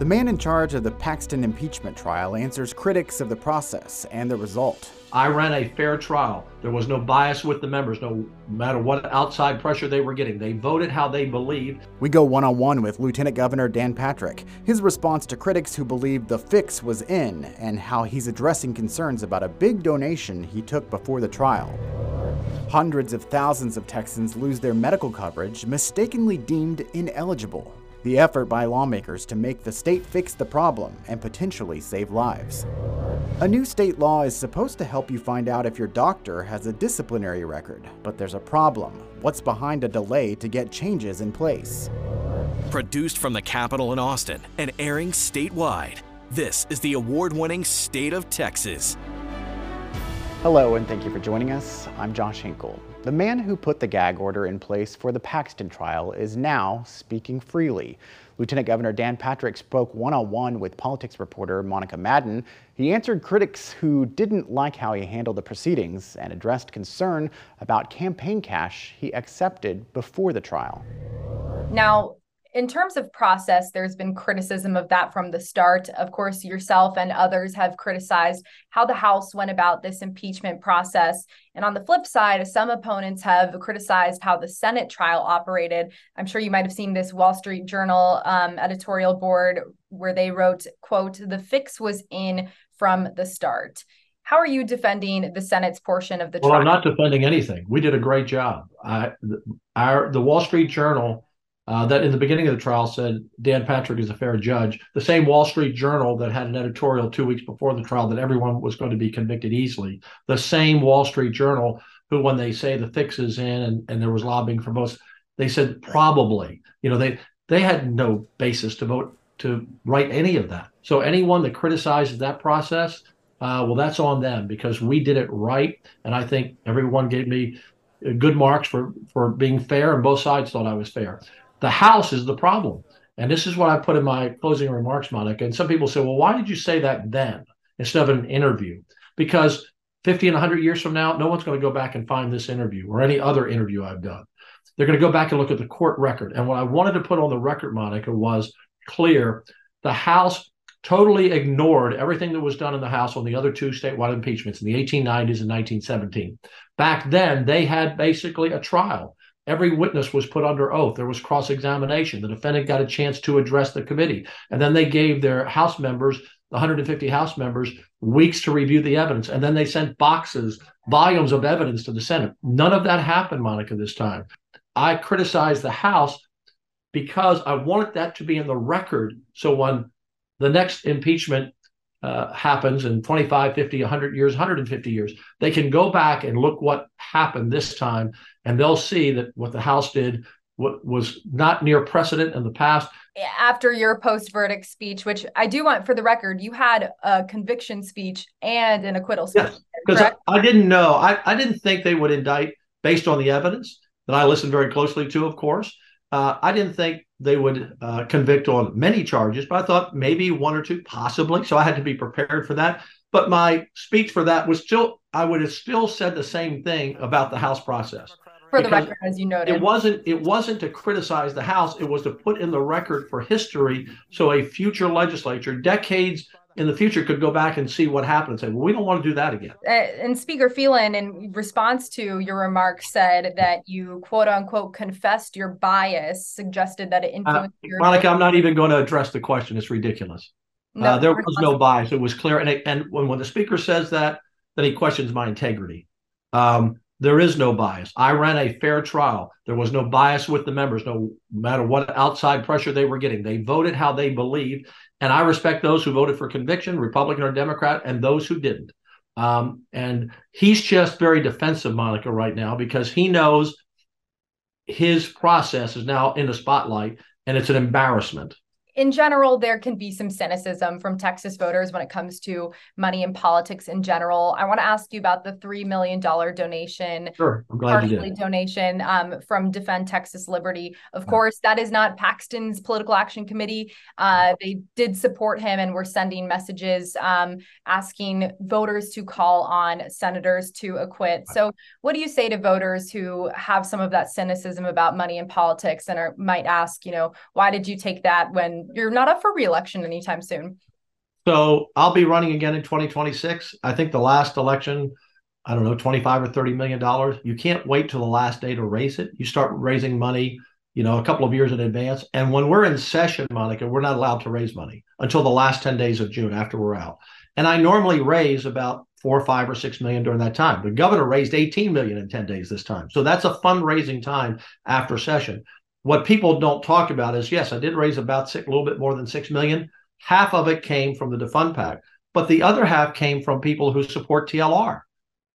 The man in charge of the Paxton impeachment trial answers critics of the process and the result. I ran a fair trial. There was no bias with the members, no matter what outside pressure they were getting. They voted how they believed. We go one on one with Lieutenant Governor Dan Patrick, his response to critics who believed the fix was in, and how he's addressing concerns about a big donation he took before the trial. Hundreds of thousands of Texans lose their medical coverage, mistakenly deemed ineligible. The effort by lawmakers to make the state fix the problem and potentially save lives. A new state law is supposed to help you find out if your doctor has a disciplinary record, but there's a problem. What's behind a delay to get changes in place? Produced from the Capitol in Austin and airing statewide, this is the award winning State of Texas. Hello, and thank you for joining us. I'm Josh Hinkle. The man who put the gag order in place for the Paxton trial is now speaking freely. Lieutenant Governor Dan Patrick spoke one on one with politics reporter Monica Madden. He answered critics who didn't like how he handled the proceedings and addressed concern about campaign cash he accepted before the trial. Now, in terms of process, there's been criticism of that from the start. Of course, yourself and others have criticized how the House went about this impeachment process. And on the flip side, some opponents have criticized how the Senate trial operated. I'm sure you might have seen this Wall Street Journal um, editorial board where they wrote, quote, the fix was in from the start. How are you defending the Senate's portion of the well, trial? Well, I'm not defending anything. We did a great job. I, our, the Wall Street Journal uh, that in the beginning of the trial said Dan Patrick is a fair judge. The same Wall Street Journal that had an editorial two weeks before the trial that everyone was going to be convicted easily. The same Wall Street Journal who, when they say the fix is in and, and there was lobbying for both, they said probably. You know, they they had no basis to vote to write any of that. So anyone that criticizes that process, uh, well, that's on them because we did it right, and I think everyone gave me good marks for for being fair, and both sides thought I was fair. The house is the problem. And this is what I put in my closing remarks, Monica. And some people say, well, why did you say that then instead of an interview? Because 50 and 100 years from now, no one's going to go back and find this interview or any other interview I've done. They're going to go back and look at the court record. And what I wanted to put on the record, Monica, was clear the House totally ignored everything that was done in the House on the other two statewide impeachments in the 1890s and 1917. Back then, they had basically a trial. Every witness was put under oath. There was cross examination. The defendant got a chance to address the committee. And then they gave their House members, the 150 House members, weeks to review the evidence. And then they sent boxes, volumes of evidence to the Senate. None of that happened, Monica, this time. I criticized the House because I wanted that to be in the record. So when the next impeachment uh, happens in 25, 50, 100 years, 150 years, they can go back and look what happened this time, and they'll see that what the House did what was not near precedent in the past. After your post verdict speech, which I do want for the record, you had a conviction speech and an acquittal speech. Yes, because I, I, didn't know. I, I didn't think they would indict based on the evidence that I listened very closely to, of course. Uh, I didn't think they would uh, convict on many charges, but I thought maybe one or two, possibly. So I had to be prepared for that. But my speech for that was still, I would have still said the same thing about the House process. For the record, as you noted, it wasn't it wasn't to criticize the House. It was to put in the record for history, so a future legislature, decades in the future could go back and see what happened and say, well, we don't want to do that again. Uh, and Speaker Phelan, in response to your remarks, said that you quote unquote confessed your bias, suggested that it uh, influenced uh, your. Monica, I'm not even going to address the question. It's ridiculous. No, uh, there was no bias. It was clear. And, it, and when, when the speaker says that, then he questions my integrity. Um, there is no bias. I ran a fair trial. There was no bias with the members, no matter what outside pressure they were getting. They voted how they believed. And I respect those who voted for conviction, Republican or Democrat, and those who didn't. Um, and he's just very defensive, Monica, right now, because he knows his process is now in the spotlight and it's an embarrassment in general, there can be some cynicism from Texas voters when it comes to money and politics in general. I want to ask you about the $3 million donation, sure. I'm glad you did. donation um, from Defend Texas Liberty. Of yeah. course, that is not Paxton's political action committee. Uh, they did support him and were sending messages um, asking voters to call on senators to acquit. So, what do you say to voters who have some of that cynicism about money and politics and are, might ask, you know, why did you take that when you're not up for reelection anytime soon. So I'll be running again in 2026. I think the last election, I don't know, 25 or 30 million dollars. You can't wait till the last day to raise it. You start raising money, you know, a couple of years in advance. And when we're in session, Monica, we're not allowed to raise money until the last 10 days of June after we're out. And I normally raise about four or five or six million during that time. The governor raised 18 million in 10 days this time. So that's a fundraising time after session. What people don't talk about is yes, I did raise about six, a little bit more than six million. Half of it came from the Defend PAC, but the other half came from people who support TLR,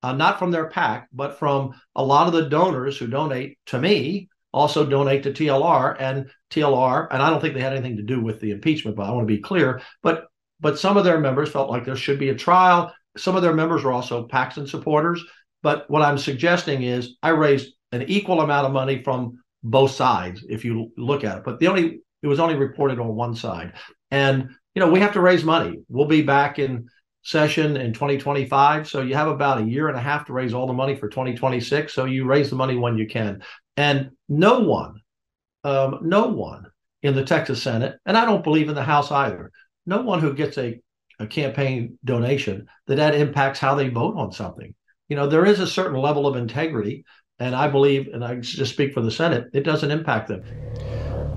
uh, not from their PAC, but from a lot of the donors who donate to me also donate to TLR and TLR. And I don't think they had anything to do with the impeachment, but I want to be clear. But but some of their members felt like there should be a trial. Some of their members were also Paxton supporters. But what I'm suggesting is I raised an equal amount of money from both sides, if you look at it. But the only it was only reported on one side. And you know, we have to raise money. We'll be back in session in 2025. So you have about a year and a half to raise all the money for 2026. So you raise the money when you can. And no one, um, no one in the Texas Senate, and I don't believe in the House either, no one who gets a, a campaign donation that that impacts how they vote on something. You know, there is a certain level of integrity, and I believe, and I just speak for the Senate, it doesn't impact them.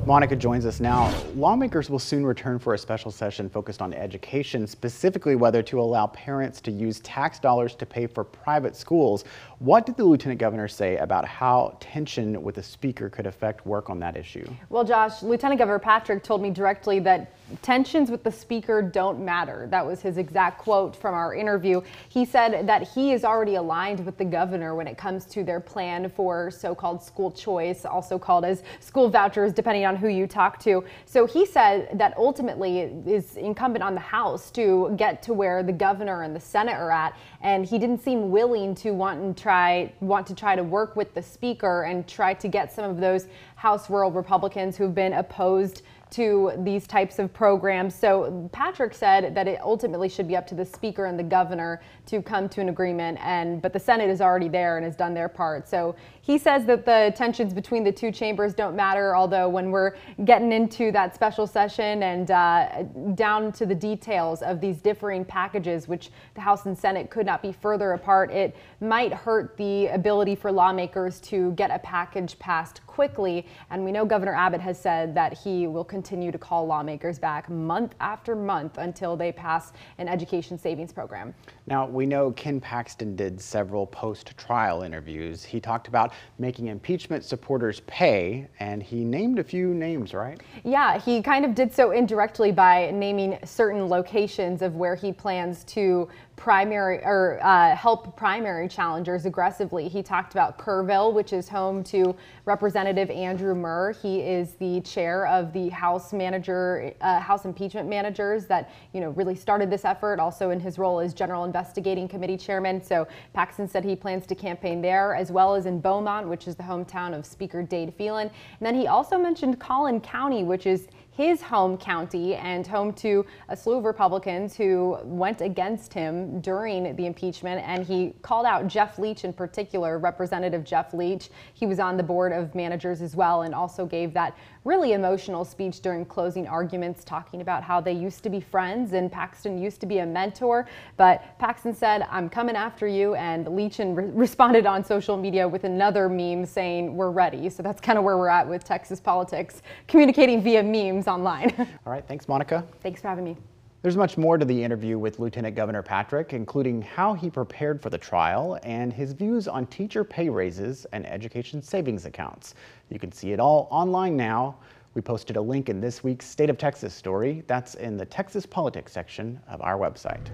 Monica joins us now. Lawmakers will soon return for a special session focused on education, specifically whether to allow parents to use tax dollars to pay for private schools. What did the Lieutenant Governor say about how tension with the Speaker could affect work on that issue? Well, Josh, Lieutenant Governor Patrick told me directly that tensions with the Speaker don't matter. That was his exact quote from our interview. He said that he is already aligned with the governor when it comes to their plan for so called school choice, also called as school vouchers, depending on who you talk to. So he said that ultimately it is incumbent on the House to get to where the governor and the Senate are at. And he didn't seem willing to want and try want to try to work with the speaker and try to get some of those House rural Republicans who've been opposed to these types of programs. So Patrick said that it ultimately should be up to the speaker and the governor to come to an agreement and but the Senate is already there and has done their part. So he says that the tensions between the two chambers don't matter, although when we're getting into that special session and uh, down to the details of these differing packages, which the House and Senate could not be further apart, it might hurt the ability for lawmakers to get a package passed quickly. And we know Governor Abbott has said that he will continue to call lawmakers back month after month until they pass an education savings program. Now, we know Ken Paxton did several post trial interviews. He talked about making impeachment supporters pay, and he named a few names, right? Yeah, he kind of did so indirectly by naming certain locations of where he plans to primary or uh, help primary challengers aggressively. He talked about Kerrville, which is home to Representative Andrew Murr. He is the chair of the House manager, uh, House impeachment managers that you know really started this effort. Also in his role as General Investigating Committee chairman. So Paxton said he plans to campaign there as well as in Beaumont, which is the hometown of Speaker Dade Phelan. And then he also mentioned Collin County, which is his home county and home to a slew of Republicans who went against him during the impeachment. And he called out Jeff Leach in particular, Representative Jeff Leach. He was on the board of managers as well and also gave that really emotional speech during closing arguments, talking about how they used to be friends and Paxton used to be a mentor. But Paxton said, I'm coming after you. And Leach re responded on social media with another meme saying, We're ready. So that's kind of where we're at with Texas politics, communicating via memes online. All right. Thanks, Monica. Thanks for having me. There's much more to the interview with Lieutenant Governor Patrick, including how he prepared for the trial and his views on teacher pay raises and education savings accounts. You can see it all online now. We posted a link in this week's State of Texas story. That's in the Texas Politics section of our website.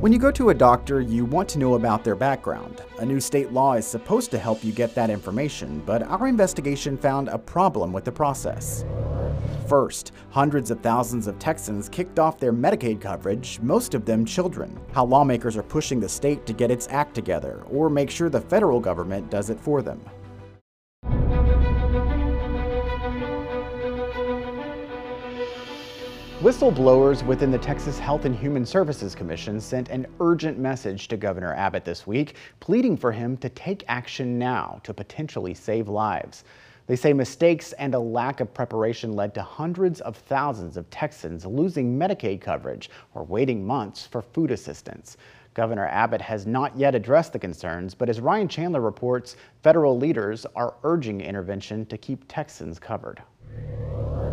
When you go to a doctor, you want to know about their background. A new state law is supposed to help you get that information, but our investigation found a problem with the process. First, hundreds of thousands of Texans kicked off their Medicaid coverage, most of them children. How lawmakers are pushing the state to get its act together, or make sure the federal government does it for them. Whistleblowers within the Texas Health and Human Services Commission sent an urgent message to Governor Abbott this week, pleading for him to take action now to potentially save lives. They say mistakes and a lack of preparation led to hundreds of thousands of Texans losing Medicaid coverage or waiting months for food assistance. Governor Abbott has not yet addressed the concerns, but as Ryan Chandler reports, federal leaders are urging intervention to keep Texans covered.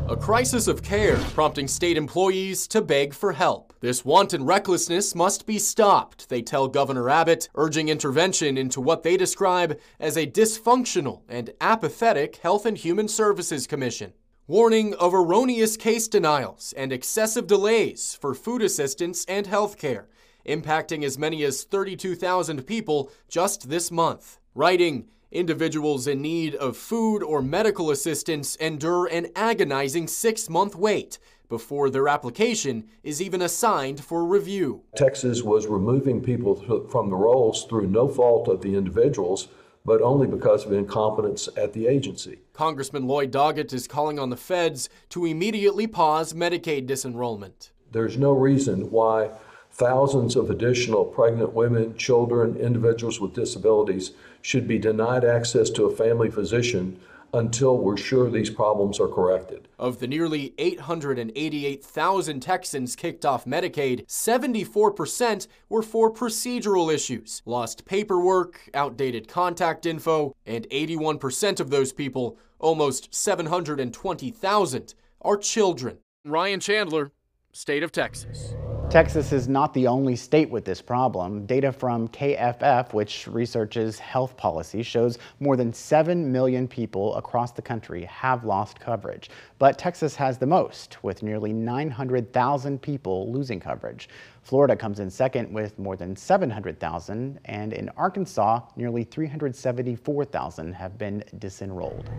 A crisis of care prompting state employees to beg for help. This wanton recklessness must be stopped, they tell Governor Abbott, urging intervention into what they describe as a dysfunctional and apathetic Health and Human Services Commission. Warning of erroneous case denials and excessive delays for food assistance and health care, impacting as many as 32,000 people just this month. Writing, Individuals in need of food or medical assistance endure an agonizing six month wait before their application is even assigned for review. Texas was removing people from the rolls through no fault of the individuals, but only because of incompetence at the agency. Congressman Lloyd Doggett is calling on the feds to immediately pause Medicaid disenrollment. There's no reason why thousands of additional pregnant women, children, individuals with disabilities should be denied access to a family physician until we're sure these problems are corrected. Of the nearly 888,000 Texans kicked off Medicaid, 74% were for procedural issues, lost paperwork, outdated contact info, and 81% of those people, almost 720,000, are children. Ryan Chandler, State of Texas. Texas is not the only state with this problem. Data from KFF, which researches health policy, shows more than 7 million people across the country have lost coverage. But Texas has the most, with nearly 900,000 people losing coverage. Florida comes in second with more than 700,000, and in Arkansas, nearly 374,000 have been disenrolled.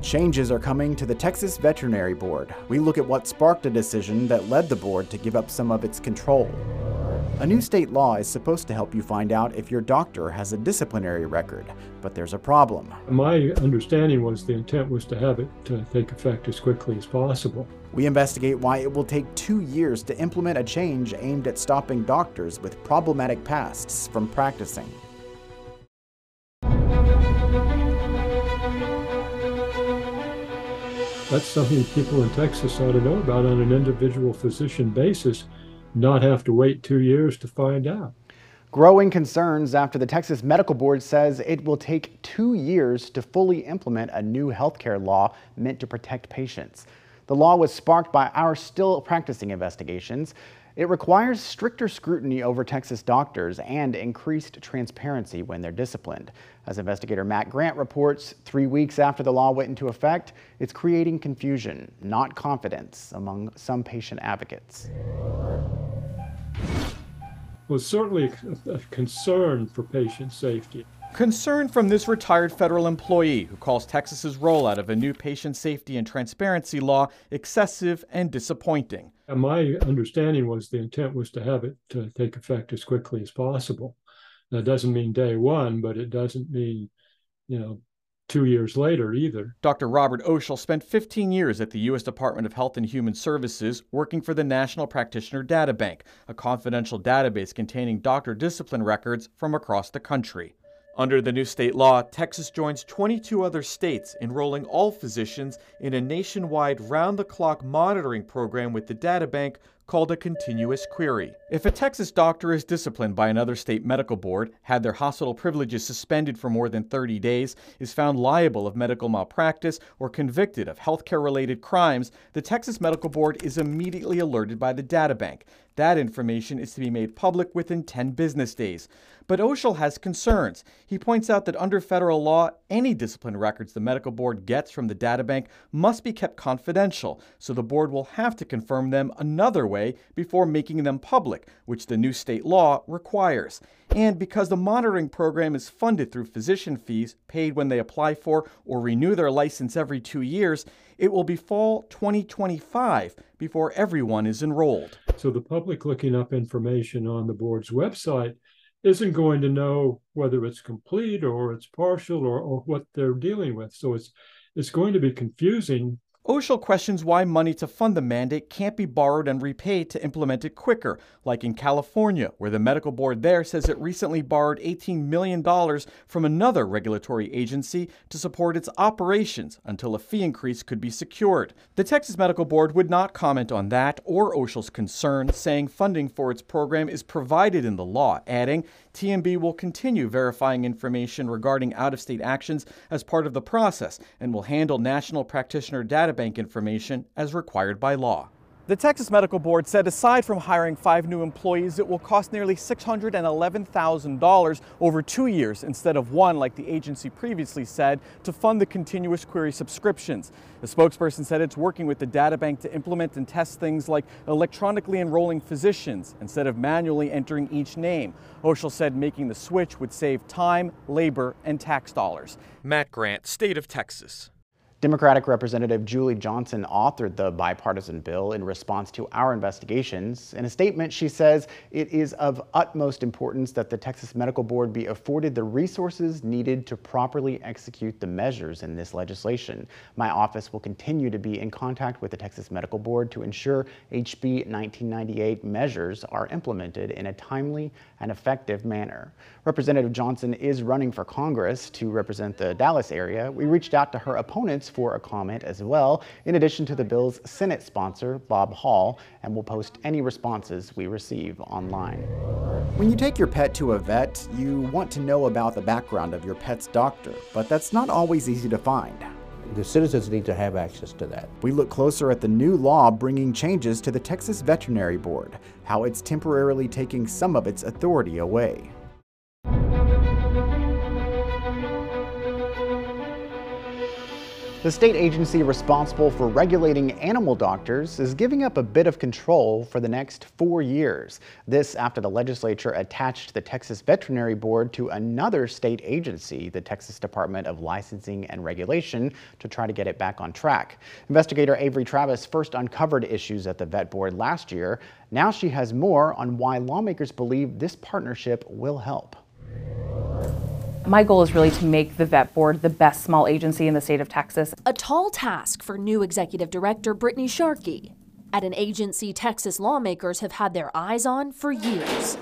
Changes are coming to the Texas Veterinary Board. We look at what sparked a decision that led the board to give up some of its control. A new state law is supposed to help you find out if your doctor has a disciplinary record, but there's a problem. My understanding was the intent was to have it to take effect as quickly as possible. We investigate why it will take two years to implement a change aimed at stopping doctors with problematic pasts from practicing. That's something people in Texas ought to know about on an individual physician basis not have to wait two years to find out. Growing concerns after the Texas Medical Board says it will take two years to fully implement a new healthcare law meant to protect patients. The law was sparked by our still practicing investigations. It requires stricter scrutiny over Texas doctors and increased transparency when they're disciplined. As investigator Matt Grant reports, three weeks after the law went into effect, it's creating confusion, not confidence, among some patient advocates was certainly a, a concern for patient safety. Concern from this retired federal employee who calls Texas's rollout of a new patient safety and transparency law excessive and disappointing. And my understanding was the intent was to have it to take effect as quickly as possible. That doesn't mean day one, but it doesn't mean, you know, two years later either. Dr. Robert Oshel spent 15 years at the U.S. Department of Health and Human Services working for the National Practitioner Data Bank, a confidential database containing doctor discipline records from across the country. Under the new state law, Texas joins 22 other states, enrolling all physicians in a nationwide round the clock monitoring program with the data bank called a continuous query. If a Texas doctor is disciplined by another state medical board, had their hospital privileges suspended for more than 30 days, is found liable of medical malpractice, or convicted of healthcare related crimes, the Texas Medical Board is immediately alerted by the data bank. That information is to be made public within 10 business days. But Oshel has concerns. He points out that under federal law, any discipline records the medical board gets from the databank must be kept confidential, so the board will have to confirm them another way before making them public, which the new state law requires. And because the monitoring program is funded through physician fees paid when they apply for or renew their license every two years, it will be fall 2025 before everyone is enrolled. So the public looking up information on the board's website isn't going to know whether it's complete or it's partial or, or what they're dealing with. So it's it's going to be confusing Oshel questions why money to fund the mandate can't be borrowed and repaid to implement it quicker, like in California, where the medical board there says it recently borrowed $18 million from another regulatory agency to support its operations until a fee increase could be secured. The Texas Medical Board would not comment on that or Oshel's concern, saying funding for its program is provided in the law, adding, TMB will continue verifying information regarding out of state actions as part of the process and will handle national practitioner data bank information as required by law. The Texas Medical Board said aside from hiring five new employees, it will cost nearly $611,000 over two years instead of one, like the agency previously said, to fund the continuous query subscriptions. The spokesperson said it's working with the data bank to implement and test things like electronically enrolling physicians instead of manually entering each name. Oshel said making the switch would save time, labor, and tax dollars. Matt Grant, State of Texas. Democratic Representative Julie Johnson authored the bipartisan bill in response to our investigations. In a statement, she says it is of utmost importance that the Texas Medical Board be afforded the resources needed to properly execute the measures in this legislation. My office will continue to be in contact with the Texas Medical Board to ensure HB 1998 measures are implemented in a timely and effective manner. Representative Johnson is running for Congress to represent the Dallas area. We reached out to her opponents for a comment as well, in addition to the bill's Senate sponsor, Bob Hall, and we'll post any responses we receive online. When you take your pet to a vet, you want to know about the background of your pet's doctor, but that's not always easy to find. The citizens need to have access to that. We look closer at the new law bringing changes to the Texas Veterinary Board, how it's temporarily taking some of its authority away. The state agency responsible for regulating animal doctors is giving up a bit of control for the next four years. This after the legislature attached the Texas Veterinary Board to another state agency, the Texas Department of Licensing and Regulation, to try to get it back on track. Investigator Avery Travis first uncovered issues at the vet board last year. Now she has more on why lawmakers believe this partnership will help. My goal is really to make the vet board the best small agency in the state of Texas. A tall task for new executive director Brittany Sharkey at an agency Texas lawmakers have had their eyes on for years.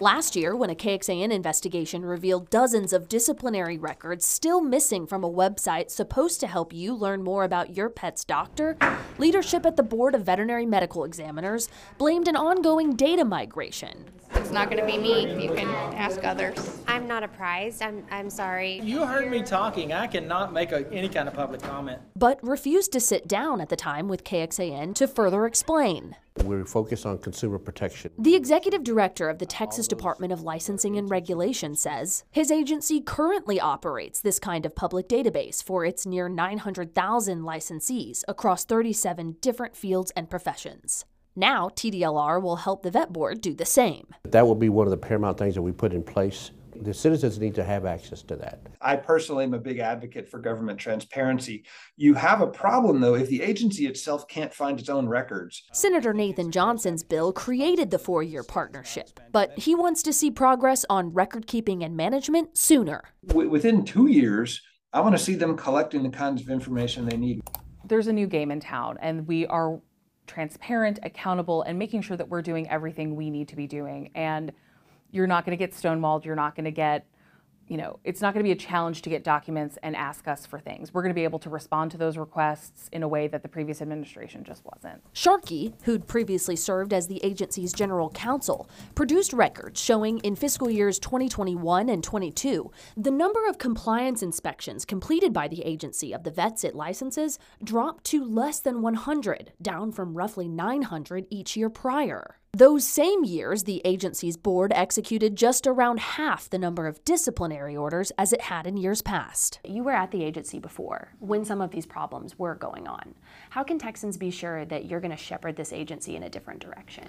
Last year, when a KXAN investigation revealed dozens of disciplinary records still missing from a website supposed to help you learn more about your pet's doctor, leadership at the Board of Veterinary Medical Examiners blamed an ongoing data migration. It's not going to be me. You can ask others. I'm not apprised. I'm, I'm sorry. You heard me talking. I cannot make a, any kind of public comment. But refused to sit down at the time with KXAN to further explain. We're focused on consumer protection. The executive director of the Texas Department of Licensing and Regulation says his agency currently operates this kind of public database for its near 900,000 licensees across 37 different fields and professions. Now, TDLR will help the vet board do the same. That will be one of the paramount things that we put in place the citizens need to have access to that. I personally am a big advocate for government transparency. You have a problem, though, if the agency itself can't find its own records. Senator Nathan Johnson's bill created the four year partnership, but he wants to see progress on record keeping and management sooner. W- within two years, I want to see them collecting the kinds of information they need. There's a new game in town, and we are transparent, accountable, and making sure that we're doing everything we need to be doing. And you're not going to get stonewalled. You're not going to get, you know, it's not going to be a challenge to get documents and ask us for things. We're going to be able to respond to those requests in a way that the previous administration just wasn't. Sharkey, who'd previously served as the agency's general counsel, produced records showing in fiscal years 2021 and 22, the number of compliance inspections completed by the agency of the vets it licenses dropped to less than 100, down from roughly 900 each year prior. Those same years, the agency's board executed just around half the number of disciplinary orders as it had in years past. You were at the agency before when some of these problems were going on. How can Texans be sure that you're going to shepherd this agency in a different direction?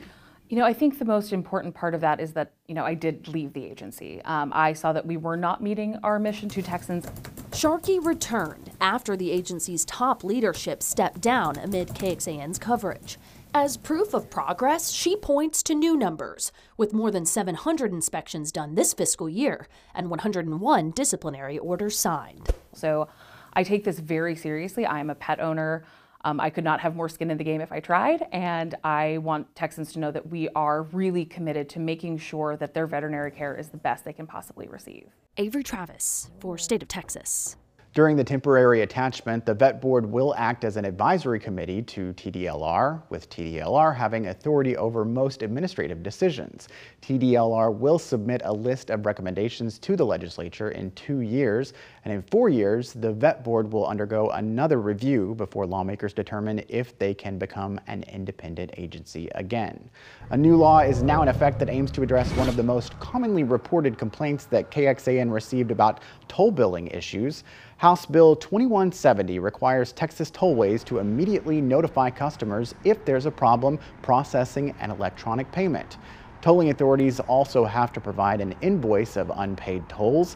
You know, I think the most important part of that is that, you know, I did leave the agency. Um, I saw that we were not meeting our mission to Texans. Sharkey returned after the agency's top leadership stepped down amid KXAN's coverage. As proof of progress, she points to new numbers, with more than 700 inspections done this fiscal year and 101 disciplinary orders signed. So I take this very seriously. I am a pet owner. Um, I could not have more skin in the game if I tried, and I want Texans to know that we are really committed to making sure that their veterinary care is the best they can possibly receive. Avery Travis for State of Texas. During the temporary attachment, the Vet Board will act as an advisory committee to TDLR, with TDLR having authority over most administrative decisions. TDLR will submit a list of recommendations to the legislature in two years, and in four years, the Vet Board will undergo another review before lawmakers determine if they can become an independent agency again. A new law is now in effect that aims to address one of the most commonly reported complaints that KXAN received about toll billing issues. House Bill 2170 requires Texas tollways to immediately notify customers if there's a problem processing an electronic payment. Tolling authorities also have to provide an invoice of unpaid tolls.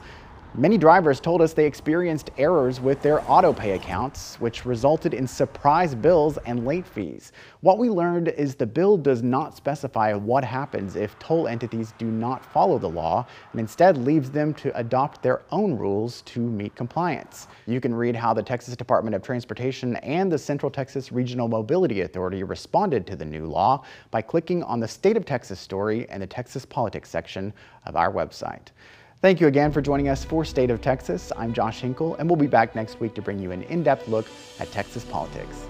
Many drivers told us they experienced errors with their autopay accounts, which resulted in surprise bills and late fees. What we learned is the bill does not specify what happens if toll entities do not follow the law and instead leaves them to adopt their own rules to meet compliance. You can read how the Texas Department of Transportation and the Central Texas Regional Mobility Authority responded to the new law by clicking on the State of Texas story in the Texas Politics section of our website. Thank you again for joining us for State of Texas. I'm Josh Hinkle, and we'll be back next week to bring you an in-depth look at Texas politics.